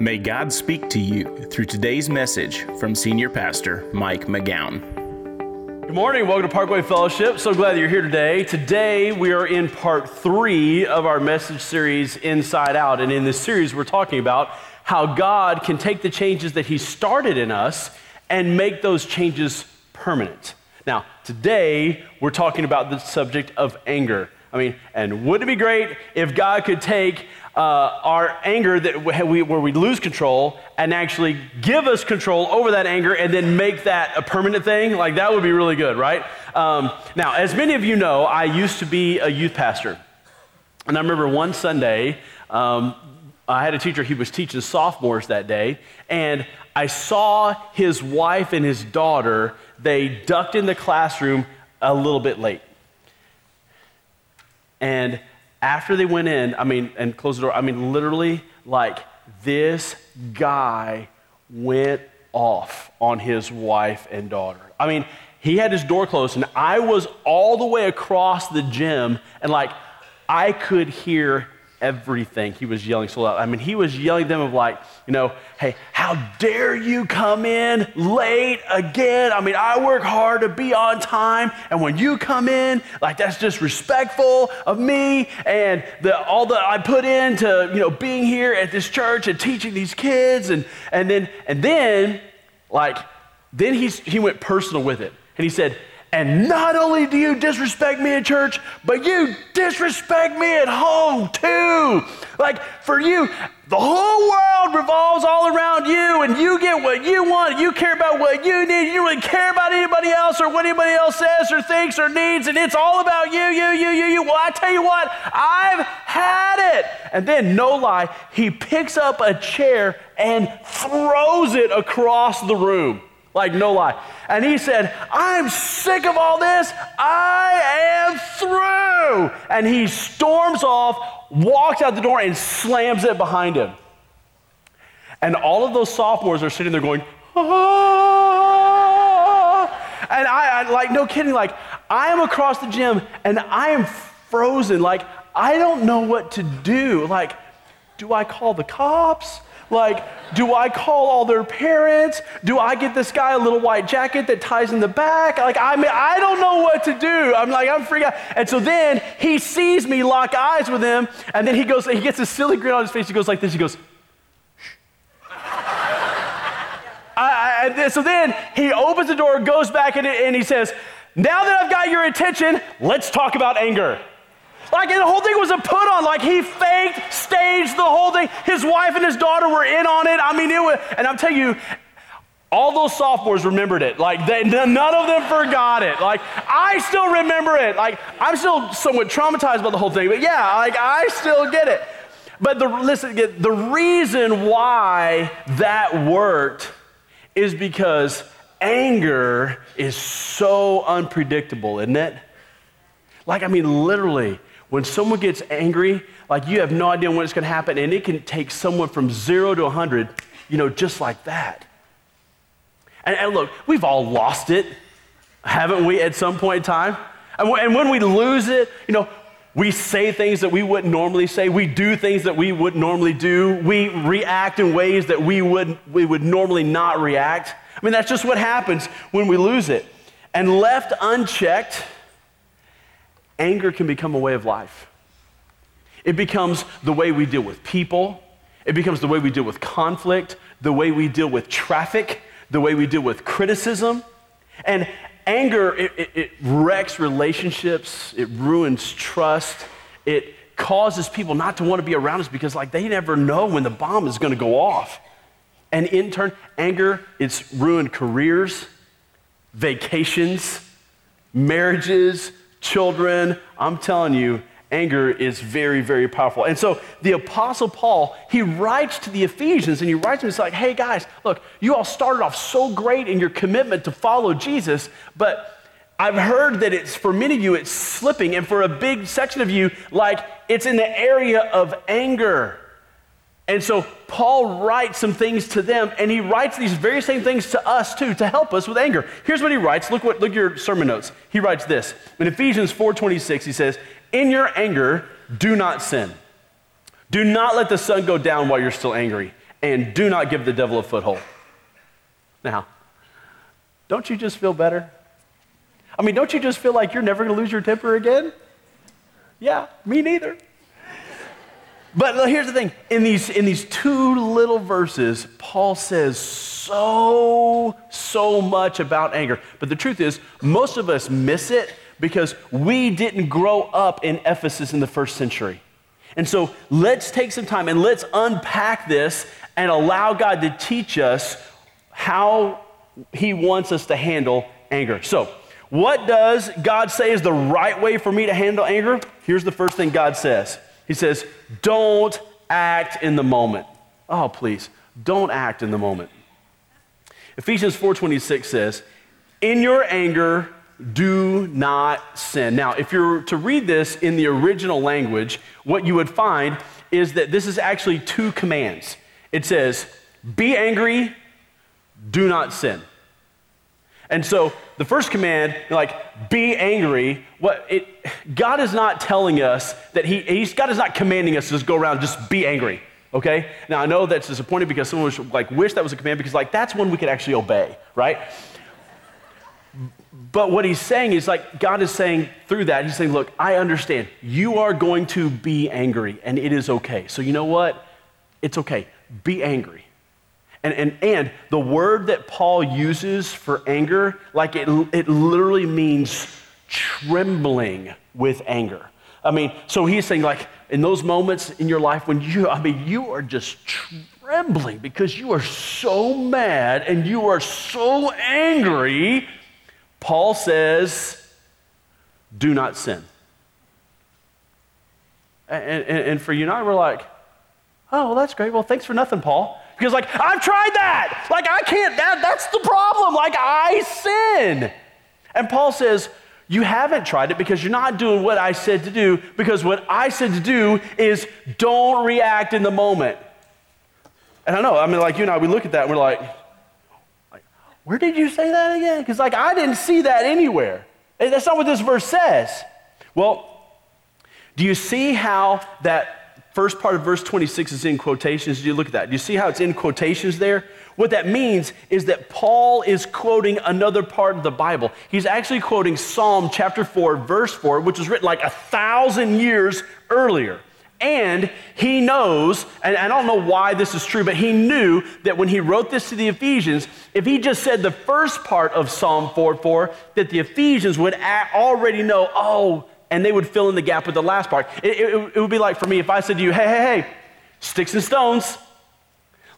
May God speak to you through today's message from Senior Pastor Mike McGowan. Good morning. Welcome to Parkway Fellowship. So glad you're here today. Today, we are in part three of our message series, Inside Out. And in this series, we're talking about how God can take the changes that He started in us and make those changes permanent. Now, today, we're talking about the subject of anger. I mean, and wouldn't it be great if God could take uh, our anger that we, where we lose control and actually give us control over that anger and then make that a permanent thing? Like, that would be really good, right? Um, now, as many of you know, I used to be a youth pastor. And I remember one Sunday, um, I had a teacher, he was teaching sophomores that day, and I saw his wife and his daughter, they ducked in the classroom a little bit late. And after they went in, I mean, and closed the door, I mean, literally, like, this guy went off on his wife and daughter. I mean, he had his door closed, and I was all the way across the gym, and like, I could hear everything. He was yelling so loud. I mean, he was yelling them of like, you know, hey, how dare you come in late again? I mean, I work hard to be on time, and when you come in, like that's disrespectful of me and the, all that I put into, you know, being here at this church and teaching these kids, and and then and then, like, then he's he went personal with it, and he said, and not only do you disrespect me at church, but you disrespect me at home too. Like for you, the whole world revolves all around you, and you get what you want. You care about what you need. You don't really care about anybody else or what anybody else says or thinks or needs, and it's all about you, you, you, you, you. Well, I tell you what, I've had it. And then, no lie, he picks up a chair and throws it across the room. Like, no lie. And he said, I'm sick of all this. I am through. And he storms off, walks out the door, and slams it behind him. And all of those sophomores are sitting there going, ah. And I, I, like, no kidding, like, I am across the gym and I am frozen. Like, I don't know what to do. Like, do I call the cops? Like, do I call all their parents? Do I get this guy a little white jacket that ties in the back? Like, I mean, I don't know what to do. I'm like, I'm freaking out. And so then he sees me lock eyes with him, and then he goes, he gets a silly grin on his face. He goes like this. He goes, I, I, so then he opens the door, goes back, and, and he says, Now that I've got your attention, let's talk about anger. Like the whole thing was a put on. Like he faked, staged the whole thing. His wife and his daughter were in on it. I mean, it was, and I'm telling you, all those sophomores remembered it. Like they, none of them forgot it. Like I still remember it. Like I'm still somewhat traumatized by the whole thing. But yeah, like I still get it. But the, listen, the reason why that worked is because anger is so unpredictable, isn't it? Like, I mean, literally, when someone gets angry, like you have no idea when it's going to happen, and it can take someone from zero to 100, you know, just like that. And, and look, we've all lost it, haven't we, at some point in time? And, and when we lose it, you know, we say things that we wouldn't normally say. We do things that we wouldn't normally do. We react in ways that we would, we would normally not react. I mean, that's just what happens when we lose it. And left unchecked, anger can become a way of life. It becomes the way we deal with people, it becomes the way we deal with conflict, the way we deal with traffic, the way we deal with criticism. And anger, it, it, it wrecks relationships, it ruins trust, it causes people not to want to be around us because like they never know when the bomb is going to go off. And in turn, anger, it's ruined careers, vacations, marriages, children. I'm telling you, anger is very, very powerful. And so the Apostle Paul, he writes to the Ephesians and he writes to them, he's like, hey guys, look, you all started off so great in your commitment to follow Jesus, but I've heard that it's for many of you, it's slipping, and for a big section of you, like it's in the area of anger. And so Paul writes some things to them, and he writes these very same things to us too, to help us with anger. Here's what he writes. Look what look your sermon notes. He writes this. In Ephesians 4:26, he says, In your anger, do not sin. Do not let the sun go down while you're still angry, and do not give the devil a foothold. Now, don't you just feel better? I mean, don't you just feel like you're never going to lose your temper again? Yeah, me neither. But here's the thing in these, in these two little verses, Paul says so, so much about anger. But the truth is, most of us miss it because we didn't grow up in Ephesus in the first century. And so let's take some time and let's unpack this and allow God to teach us how He wants us to handle anger. So, what does God say is the right way for me to handle anger? Here's the first thing God says He says, Don't act in the moment. Oh, please, don't act in the moment. Ephesians 4:26 says, "In your anger do not sin." Now, if you're to read this in the original language, what you would find is that this is actually two commands. It says, "Be angry, do not sin." And so the first command, like, be angry, what it, God is not telling us that he, he's, God is not commanding us to just go around just be angry, okay? Now I know that's disappointing because someone would like wish that was a command because like that's one we could actually obey, right? But what he's saying is like God is saying through that, he's saying, look, I understand. You are going to be angry and it is okay. So you know what? It's okay. Be angry. And, and, and the word that Paul uses for anger, like it, it literally means trembling with anger. I mean, so he's saying, like, in those moments in your life when you, I mean, you are just trembling because you are so mad and you are so angry, Paul says, do not sin. And, and, and for you and I, we're like, oh, well, that's great. Well, thanks for nothing, Paul. Because, like, I've tried that. Like, I can't, that, that's the problem. Like, I sin. And Paul says, You haven't tried it because you're not doing what I said to do, because what I said to do is don't react in the moment. And I know, I mean, like you and I, we look at that and we're like, like Where did you say that again? Because, like, I didn't see that anywhere. That's not what this verse says. Well, do you see how that first part of verse 26 is in quotations. Did you look at that? Do you see how it's in quotations there? What that means is that Paul is quoting another part of the Bible. He's actually quoting Psalm chapter 4, verse 4, which was written like a thousand years earlier. And he knows, and I don't know why this is true, but he knew that when he wrote this to the Ephesians, if he just said the first part of Psalm 4 4, that the Ephesians would already know, oh, and they would fill in the gap with the last part. It, it, it, would be like for me if I said to you, hey, hey, hey, sticks and stones.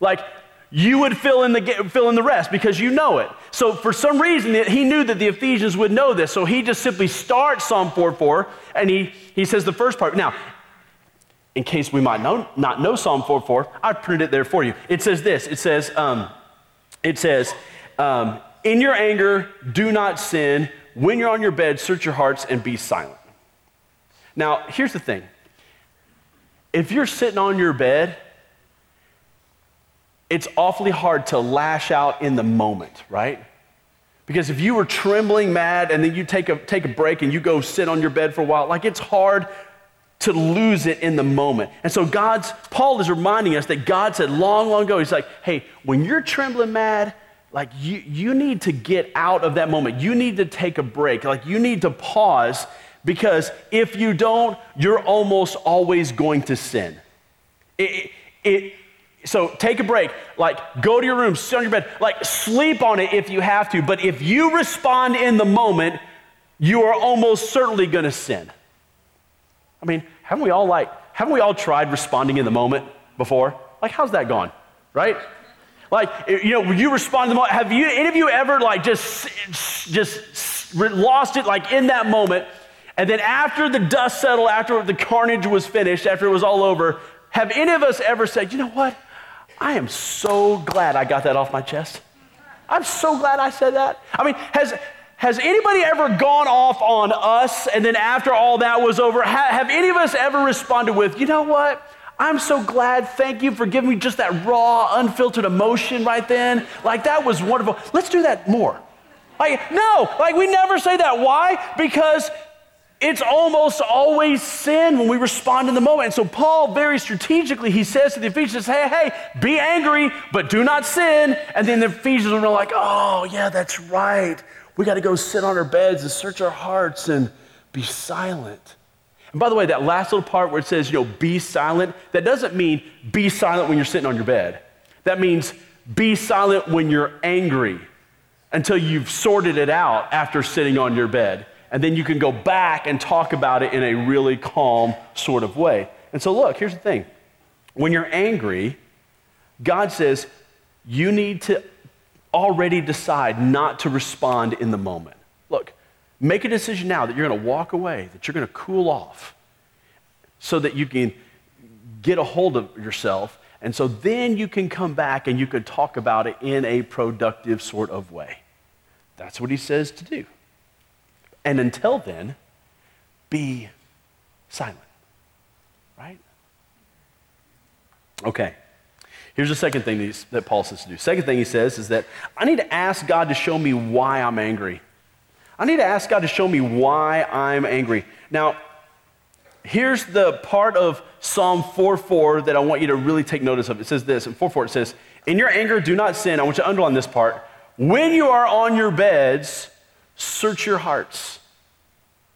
Like you would fill in the fill in the rest because you know it. So for some reason he knew that the Ephesians would know this. So he just simply starts Psalm 4:4 and he he says the first part. Now, in case we might know, not know Psalm 4:4, I printed it there for you. It says this. It says um, it says um, in your anger do not sin. When you're on your bed, search your hearts and be silent. Now, here's the thing if you're sitting on your bed, it's awfully hard to lash out in the moment, right? Because if you were trembling mad and then you take a, take a break and you go sit on your bed for a while, like it's hard to lose it in the moment. And so God's, Paul is reminding us that God said long, long ago, he's like, hey, when you're trembling mad, like you, you need to get out of that moment. You need to take a break. Like you need to pause because if you don't, you're almost always going to sin. It, it, so take a break. Like, go to your room, sit on your bed. Like, sleep on it if you have to. But if you respond in the moment, you are almost certainly going to sin. I mean, haven't we all like, haven't we all tried responding in the moment before? Like, how's that gone? Right? Like, you know, you respond to the moment, have you, any of you ever like just, just lost it like in that moment? And then after the dust settled, after the carnage was finished, after it was all over, have any of us ever said, you know what? I am so glad I got that off my chest. I'm so glad I said that. I mean, has, has anybody ever gone off on us and then after all that was over, ha, have any of us ever responded with, you know what? I'm so glad. Thank you for giving me just that raw, unfiltered emotion right then. Like, that was wonderful. Let's do that more. Like, no, like, we never say that. Why? Because it's almost always sin when we respond in the moment. And so Paul very strategically he says to the Ephesians, "Hey, hey, be angry, but do not sin." And then the Ephesians are like, "Oh, yeah, that's right. We got to go sit on our beds and search our hearts and be silent." And by the way, that last little part where it says, you know, be silent, that doesn't mean be silent when you're sitting on your bed. That means be silent when you're angry until you've sorted it out after sitting on your bed and then you can go back and talk about it in a really calm sort of way. And so, look, here's the thing when you're angry, God says you need to already decide not to respond in the moment. Look, make a decision now that you're going to walk away, that you're going to cool off, so that you can get a hold of yourself. And so then you can come back and you can talk about it in a productive sort of way. That's what he says to do. And until then, be silent. Right? Okay. Here's the second thing that Paul says to do. Second thing he says is that I need to ask God to show me why I'm angry. I need to ask God to show me why I'm angry. Now, here's the part of Psalm 4:4 that I want you to really take notice of. It says this in 4:4 it says, "In your anger do not sin." I want you to underline this part. When you are on your beds, Search your hearts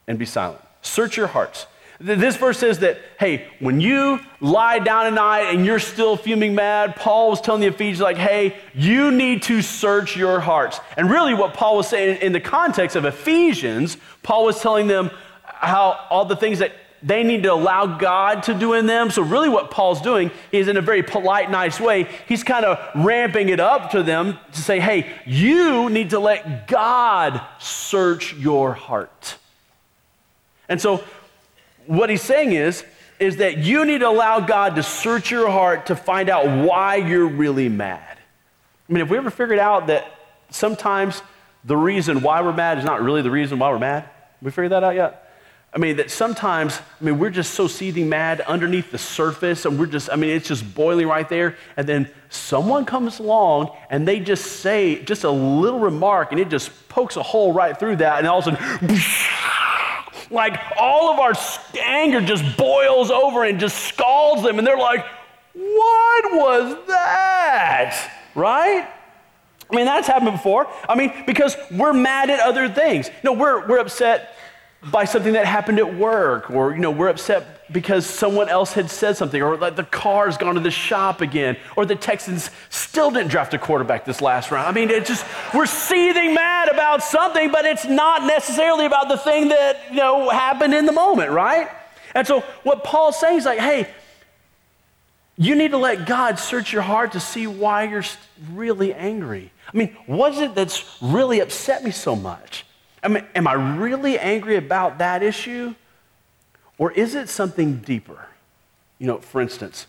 and be silent. Search your hearts. This verse says that, hey, when you lie down at night and you're still fuming mad, Paul was telling the Ephesians, like, hey, you need to search your hearts. And really, what Paul was saying in the context of Ephesians, Paul was telling them how all the things that they need to allow God to do in them. So, really, what Paul's doing is in a very polite, nice way, he's kind of ramping it up to them to say, hey, you need to let God search your heart. And so, what he's saying is, is that you need to allow God to search your heart to find out why you're really mad. I mean, have we ever figured out that sometimes the reason why we're mad is not really the reason why we're mad? Have we figured that out yet? I mean, that sometimes, I mean, we're just so seething mad underneath the surface, and we're just, I mean, it's just boiling right there. And then someone comes along and they just say just a little remark, and it just pokes a hole right through that, and all of a sudden, like all of our anger just boils over and just scalds them, and they're like, what was that? Right? I mean, that's happened before. I mean, because we're mad at other things. Know, we're, we're upset by something that happened at work, or you know, we're upset because someone else had said something, or like the car's gone to the shop again, or the Texans still didn't draft a quarterback this last round. I mean, it just we're seething mad about something, but it's not necessarily about the thing that you know happened in the moment, right? And so what Paul's saying is like, hey, you need to let God search your heart to see why you're really angry. I mean, what is it that's really upset me so much? I mean, am I really angry about that issue? Or is it something deeper? You know, for instance,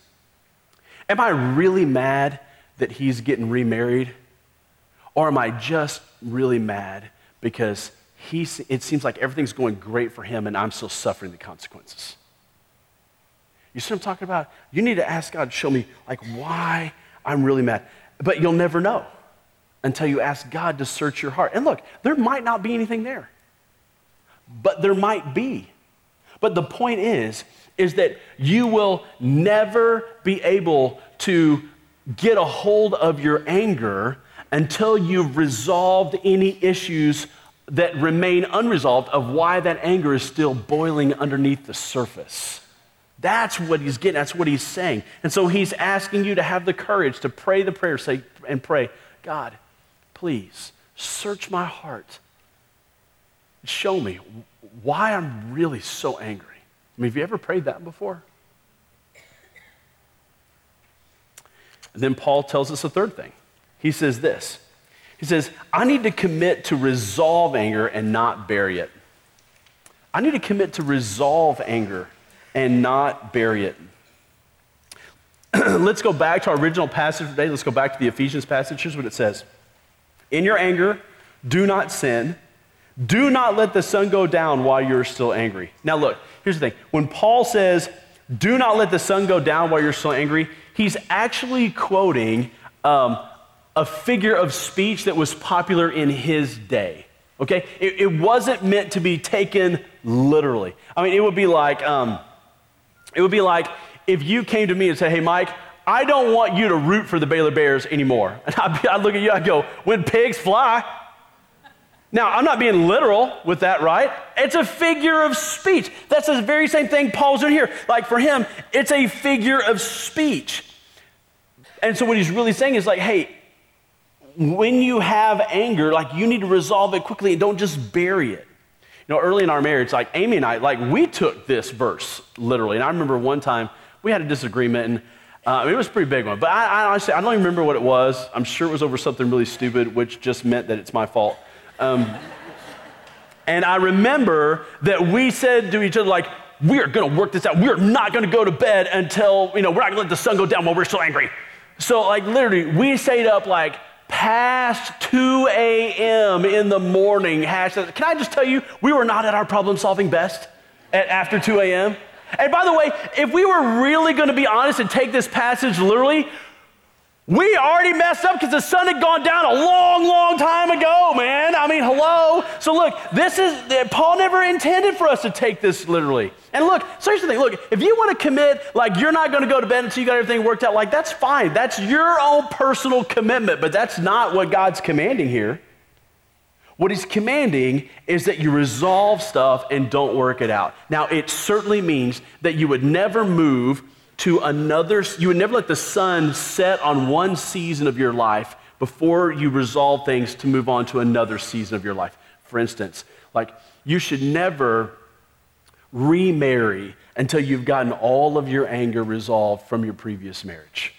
am I really mad that he's getting remarried? Or am I just really mad because he, it seems like everything's going great for him and I'm still suffering the consequences? You see what I'm talking about? You need to ask God to show me, like, why I'm really mad. But you'll never know until you ask God to search your heart. And look, there might not be anything there, but there might be. But the point is, is that you will never be able to get a hold of your anger until you've resolved any issues that remain unresolved of why that anger is still boiling underneath the surface. That's what he's getting, that's what he's saying. And so he's asking you to have the courage to pray the prayer say, and pray, God, please search my heart. Show me why I'm really so angry. I mean, have you ever prayed that before? And then Paul tells us a third thing. He says this He says, I need to commit to resolve anger and not bury it. I need to commit to resolve anger and not bury it. Let's go back to our original passage today. Let's go back to the Ephesians passage. Here's what it says. In your anger, do not sin. Do not let the sun go down while you're still angry. Now, look, here's the thing. When Paul says, do not let the sun go down while you're still angry, he's actually quoting um, a figure of speech that was popular in his day. Okay? It, it wasn't meant to be taken literally. I mean, it would be like, um, it would be like if you came to me and said, hey, Mike, I don't want you to root for the Baylor Bears anymore. And I'd, I'd look at you, I'd go, when pigs fly. Now, I'm not being literal with that, right? It's a figure of speech. That's the very same thing Paul's doing here. Like for him, it's a figure of speech. And so what he's really saying is like, hey, when you have anger, like you need to resolve it quickly and don't just bury it. You know, early in our marriage, like Amy and I, like we took this verse literally. And I remember one time we had a disagreement and uh, it was a pretty big one. But I, I honestly, I don't even remember what it was. I'm sure it was over something really stupid, which just meant that it's my fault. Um, and I remember that we said to each other, like, we are going to work this out. We are not going to go to bed until, you know, we're not going to let the sun go down while we're still angry. So, like, literally, we stayed up like past 2 a.m. in the morning. Can I just tell you, we were not at our problem solving best at after 2 a.m. And by the way, if we were really going to be honest and take this passage literally, we already messed up because the sun had gone down a long, long time ago, man. I mean, hello. So look, this is Paul never intended for us to take this literally. And look, so here's the thing. Look, if you want to commit, like you're not going to go to bed until you got everything worked out, like that's fine. That's your own personal commitment, but that's not what God's commanding here. What he's commanding is that you resolve stuff and don't work it out. Now, it certainly means that you would never move to another, you would never let the sun set on one season of your life before you resolve things to move on to another season of your life. For instance, like you should never remarry until you've gotten all of your anger resolved from your previous marriage.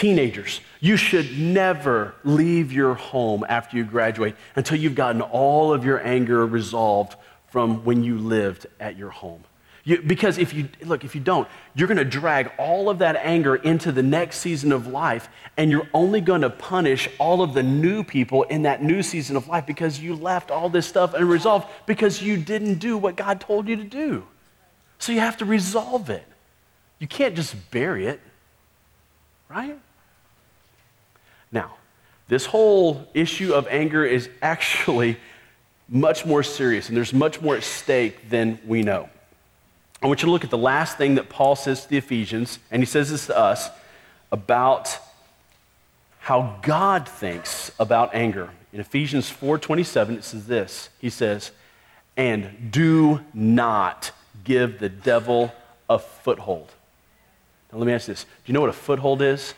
Teenagers, you should never leave your home after you graduate until you've gotten all of your anger resolved from when you lived at your home. You, because if you, look, if you don't, you're going to drag all of that anger into the next season of life, and you're only going to punish all of the new people in that new season of life because you left all this stuff unresolved because you didn't do what God told you to do. So you have to resolve it. You can't just bury it, right? Now, this whole issue of anger is actually much more serious, and there's much more at stake than we know. I want you to look at the last thing that Paul says to the Ephesians, and he says this to us about how God thinks about anger. In Ephesians 4:27 it says this. He says, "And do not give the devil a foothold." Now let me ask this. Do you know what a foothold is?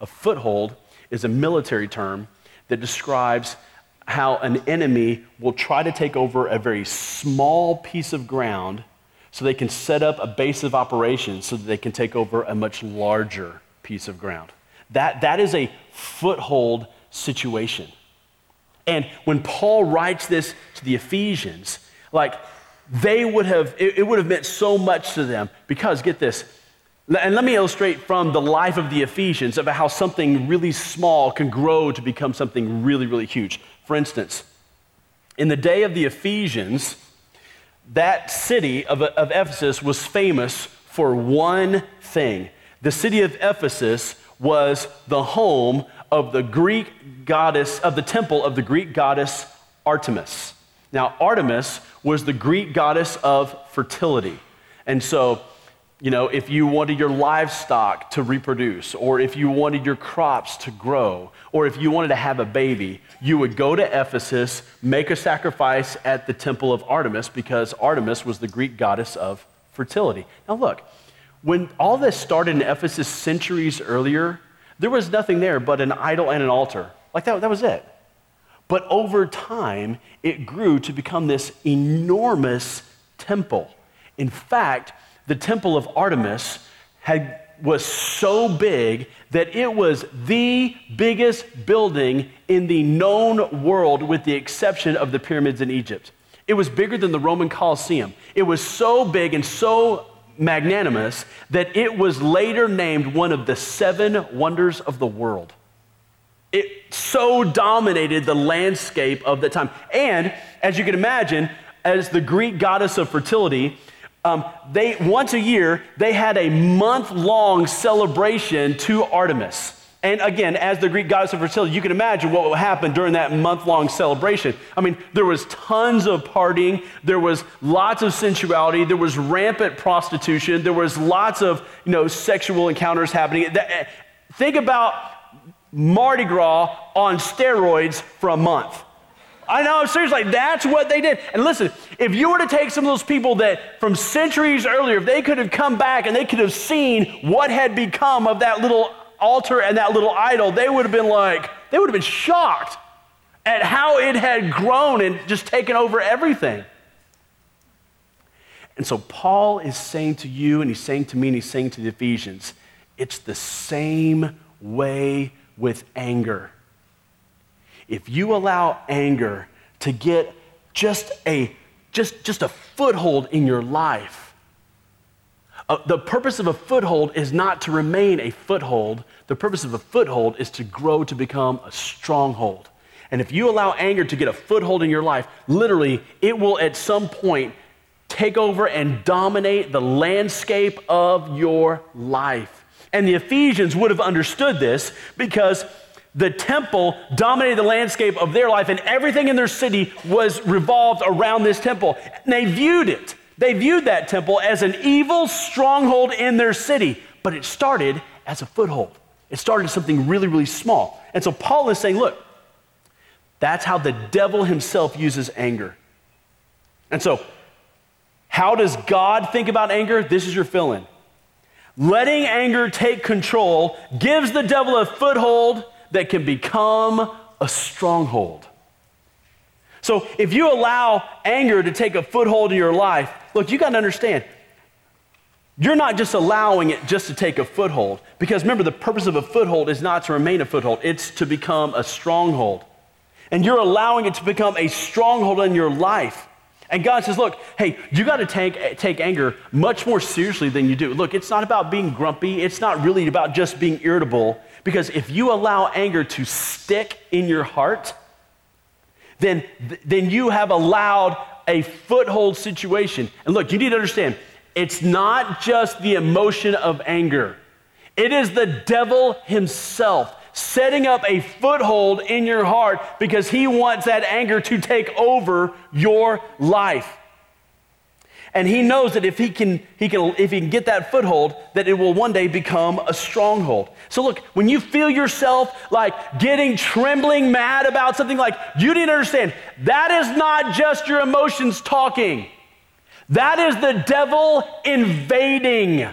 A foothold is a military term that describes how an enemy will try to take over a very small piece of ground so they can set up a base of operations so that they can take over a much larger piece of ground. That, that is a foothold situation. And when Paul writes this to the Ephesians, like they would have, it, it would have meant so much to them because, get this, and let me illustrate from the life of the Ephesians about how something really small can grow to become something really, really huge. For instance, in the day of the Ephesians, that city of, of Ephesus was famous for one thing. The city of Ephesus was the home of the Greek goddess, of the temple of the Greek goddess Artemis. Now, Artemis was the Greek goddess of fertility. And so you know, if you wanted your livestock to reproduce, or if you wanted your crops to grow, or if you wanted to have a baby, you would go to Ephesus, make a sacrifice at the temple of Artemis, because Artemis was the Greek goddess of fertility. Now, look, when all this started in Ephesus centuries earlier, there was nothing there but an idol and an altar. Like that, that was it. But over time, it grew to become this enormous temple. In fact, the temple of Artemis had, was so big that it was the biggest building in the known world, with the exception of the pyramids in Egypt. It was bigger than the Roman Colosseum. It was so big and so magnanimous that it was later named one of the seven wonders of the world. It so dominated the landscape of the time. And as you can imagine, as the Greek goddess of fertility, um, they once a year they had a month long celebration to Artemis. And again, as the Greek goddess of fertility, you can imagine what would happen during that month long celebration. I mean, there was tons of partying, there was lots of sensuality, there was rampant prostitution, there was lots of you know, sexual encounters happening. Think about Mardi Gras on steroids for a month. I know, seriously, that's what they did. And listen, if you were to take some of those people that from centuries earlier, if they could have come back and they could have seen what had become of that little altar and that little idol, they would have been like, they would have been shocked at how it had grown and just taken over everything. And so Paul is saying to you, and he's saying to me, and he's saying to the Ephesians, it's the same way with anger. If you allow anger to get just a just, just a foothold in your life, uh, the purpose of a foothold is not to remain a foothold. The purpose of a foothold is to grow to become a stronghold. And if you allow anger to get a foothold in your life, literally, it will at some point take over and dominate the landscape of your life. And the Ephesians would have understood this because the temple dominated the landscape of their life, and everything in their city was revolved around this temple. And they viewed it. They viewed that temple as an evil stronghold in their city, but it started as a foothold. It started as something really, really small. And so Paul is saying, look, that's how the devil himself uses anger. And so, how does God think about anger? This is your fill in. Letting anger take control gives the devil a foothold that can become a stronghold. So if you allow anger to take a foothold in your life, look, you got to understand, you're not just allowing it just to take a foothold. Because remember, the purpose of a foothold is not to remain a foothold, it's to become a stronghold. And you're allowing it to become a stronghold in your life. And God says, look, hey, you got to take, take anger much more seriously than you do. Look, it's not about being grumpy. It's not really about just being irritable. Because if you allow anger to stick in your heart, then, then you have allowed a foothold situation. And look, you need to understand, it's not just the emotion of anger. It is the devil himself setting up a foothold in your heart because he wants that anger to take over your life. And he knows that if he can, he can, if he can get that foothold, that it will one day become a stronghold. So look, when you feel yourself like getting trembling mad about something like you didn't understand, that is not just your emotions talking. That is the devil invading.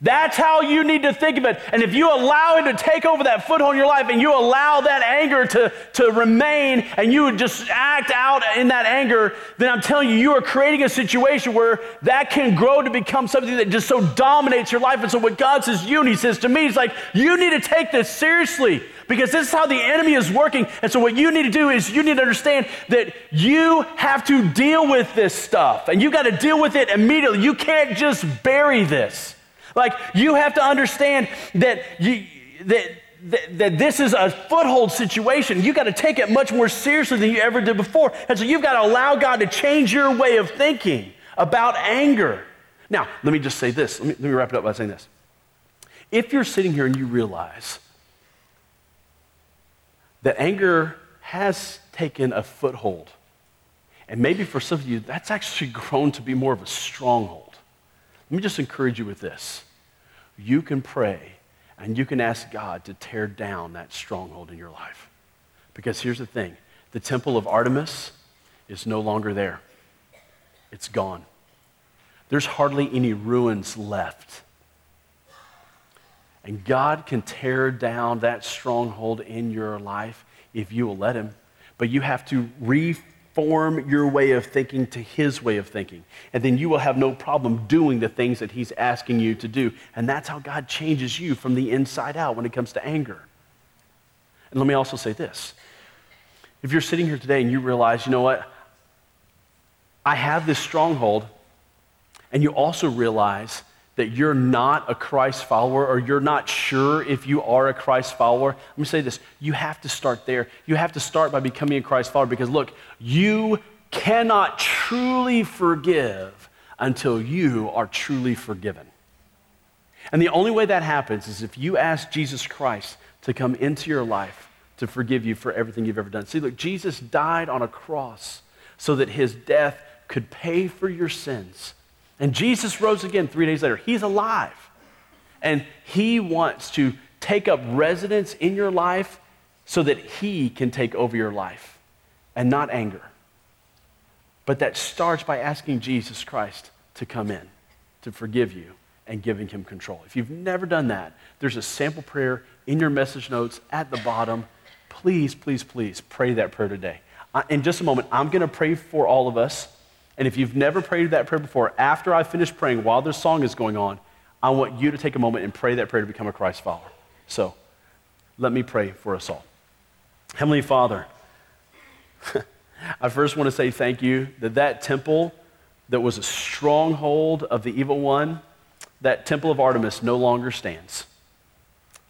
That's how you need to think of it. And if you allow it to take over that foothold in your life and you allow that anger to, to remain and you just act out in that anger, then I'm telling you, you are creating a situation where that can grow to become something that just so dominates your life. And so what God says to you, and He says to me, He's like, you need to take this seriously because this is how the enemy is working. And so what you need to do is you need to understand that you have to deal with this stuff and you got to deal with it immediately. You can't just bury this. Like, you have to understand that, you, that, that, that this is a foothold situation. You've got to take it much more seriously than you ever did before. And so you've got to allow God to change your way of thinking about anger. Now, let me just say this. Let me, let me wrap it up by saying this. If you're sitting here and you realize that anger has taken a foothold, and maybe for some of you, that's actually grown to be more of a stronghold. Let me just encourage you with this. You can pray and you can ask God to tear down that stronghold in your life. Because here's the thing the temple of Artemis is no longer there, it's gone. There's hardly any ruins left. And God can tear down that stronghold in your life if you will let Him. But you have to re form your way of thinking to his way of thinking. And then you will have no problem doing the things that he's asking you to do. And that's how God changes you from the inside out when it comes to anger. And let me also say this if you're sitting here today and you realize, you know what, I have this stronghold, and you also realize that you're not a Christ follower or you're not sure if you are a Christ follower, let me say this. You have to start there. You have to start by becoming a Christ follower because, look, you cannot truly forgive until you are truly forgiven. And the only way that happens is if you ask Jesus Christ to come into your life to forgive you for everything you've ever done. See, look, Jesus died on a cross so that his death could pay for your sins. And Jesus rose again three days later. He's alive. And he wants to take up residence in your life so that he can take over your life and not anger. But that starts by asking Jesus Christ to come in, to forgive you, and giving him control. If you've never done that, there's a sample prayer in your message notes at the bottom. Please, please, please pray that prayer today. In just a moment, I'm going to pray for all of us. And if you've never prayed that prayer before, after I finish praying, while this song is going on, I want you to take a moment and pray that prayer to become a Christ follower. So let me pray for us all. Heavenly Father, I first want to say thank you that that temple that was a stronghold of the evil one, that temple of Artemis no longer stands.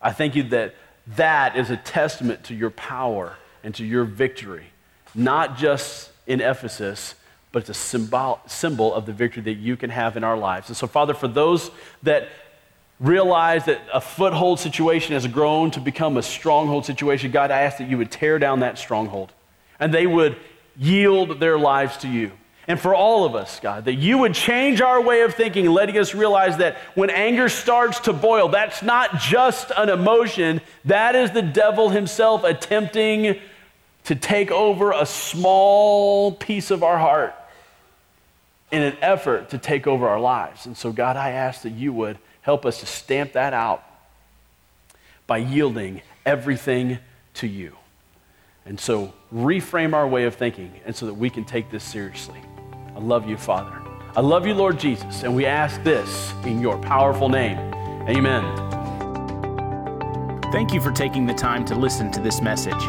I thank you that that is a testament to your power and to your victory, not just in Ephesus, but it's a symbol, symbol of the victory that you can have in our lives. And so, Father, for those that realize that a foothold situation has grown to become a stronghold situation, God, I ask that you would tear down that stronghold and they would yield their lives to you. And for all of us, God, that you would change our way of thinking, letting us realize that when anger starts to boil, that's not just an emotion, that is the devil himself attempting to take over a small piece of our heart in an effort to take over our lives. And so, God, I ask that you would help us to stamp that out by yielding everything to you. And so, reframe our way of thinking, and so that we can take this seriously. I love you, Father. I love you, Lord Jesus, and we ask this in your powerful name. Amen. Thank you for taking the time to listen to this message.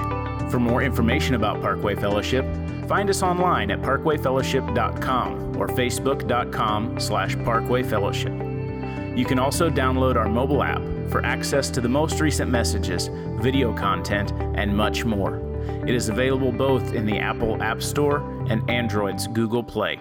For more information about Parkway Fellowship, find us online at parkwayfellowship.com or facebook.com slash parkwayfellowship. You can also download our mobile app for access to the most recent messages, video content, and much more. It is available both in the Apple App Store and Android's Google Play.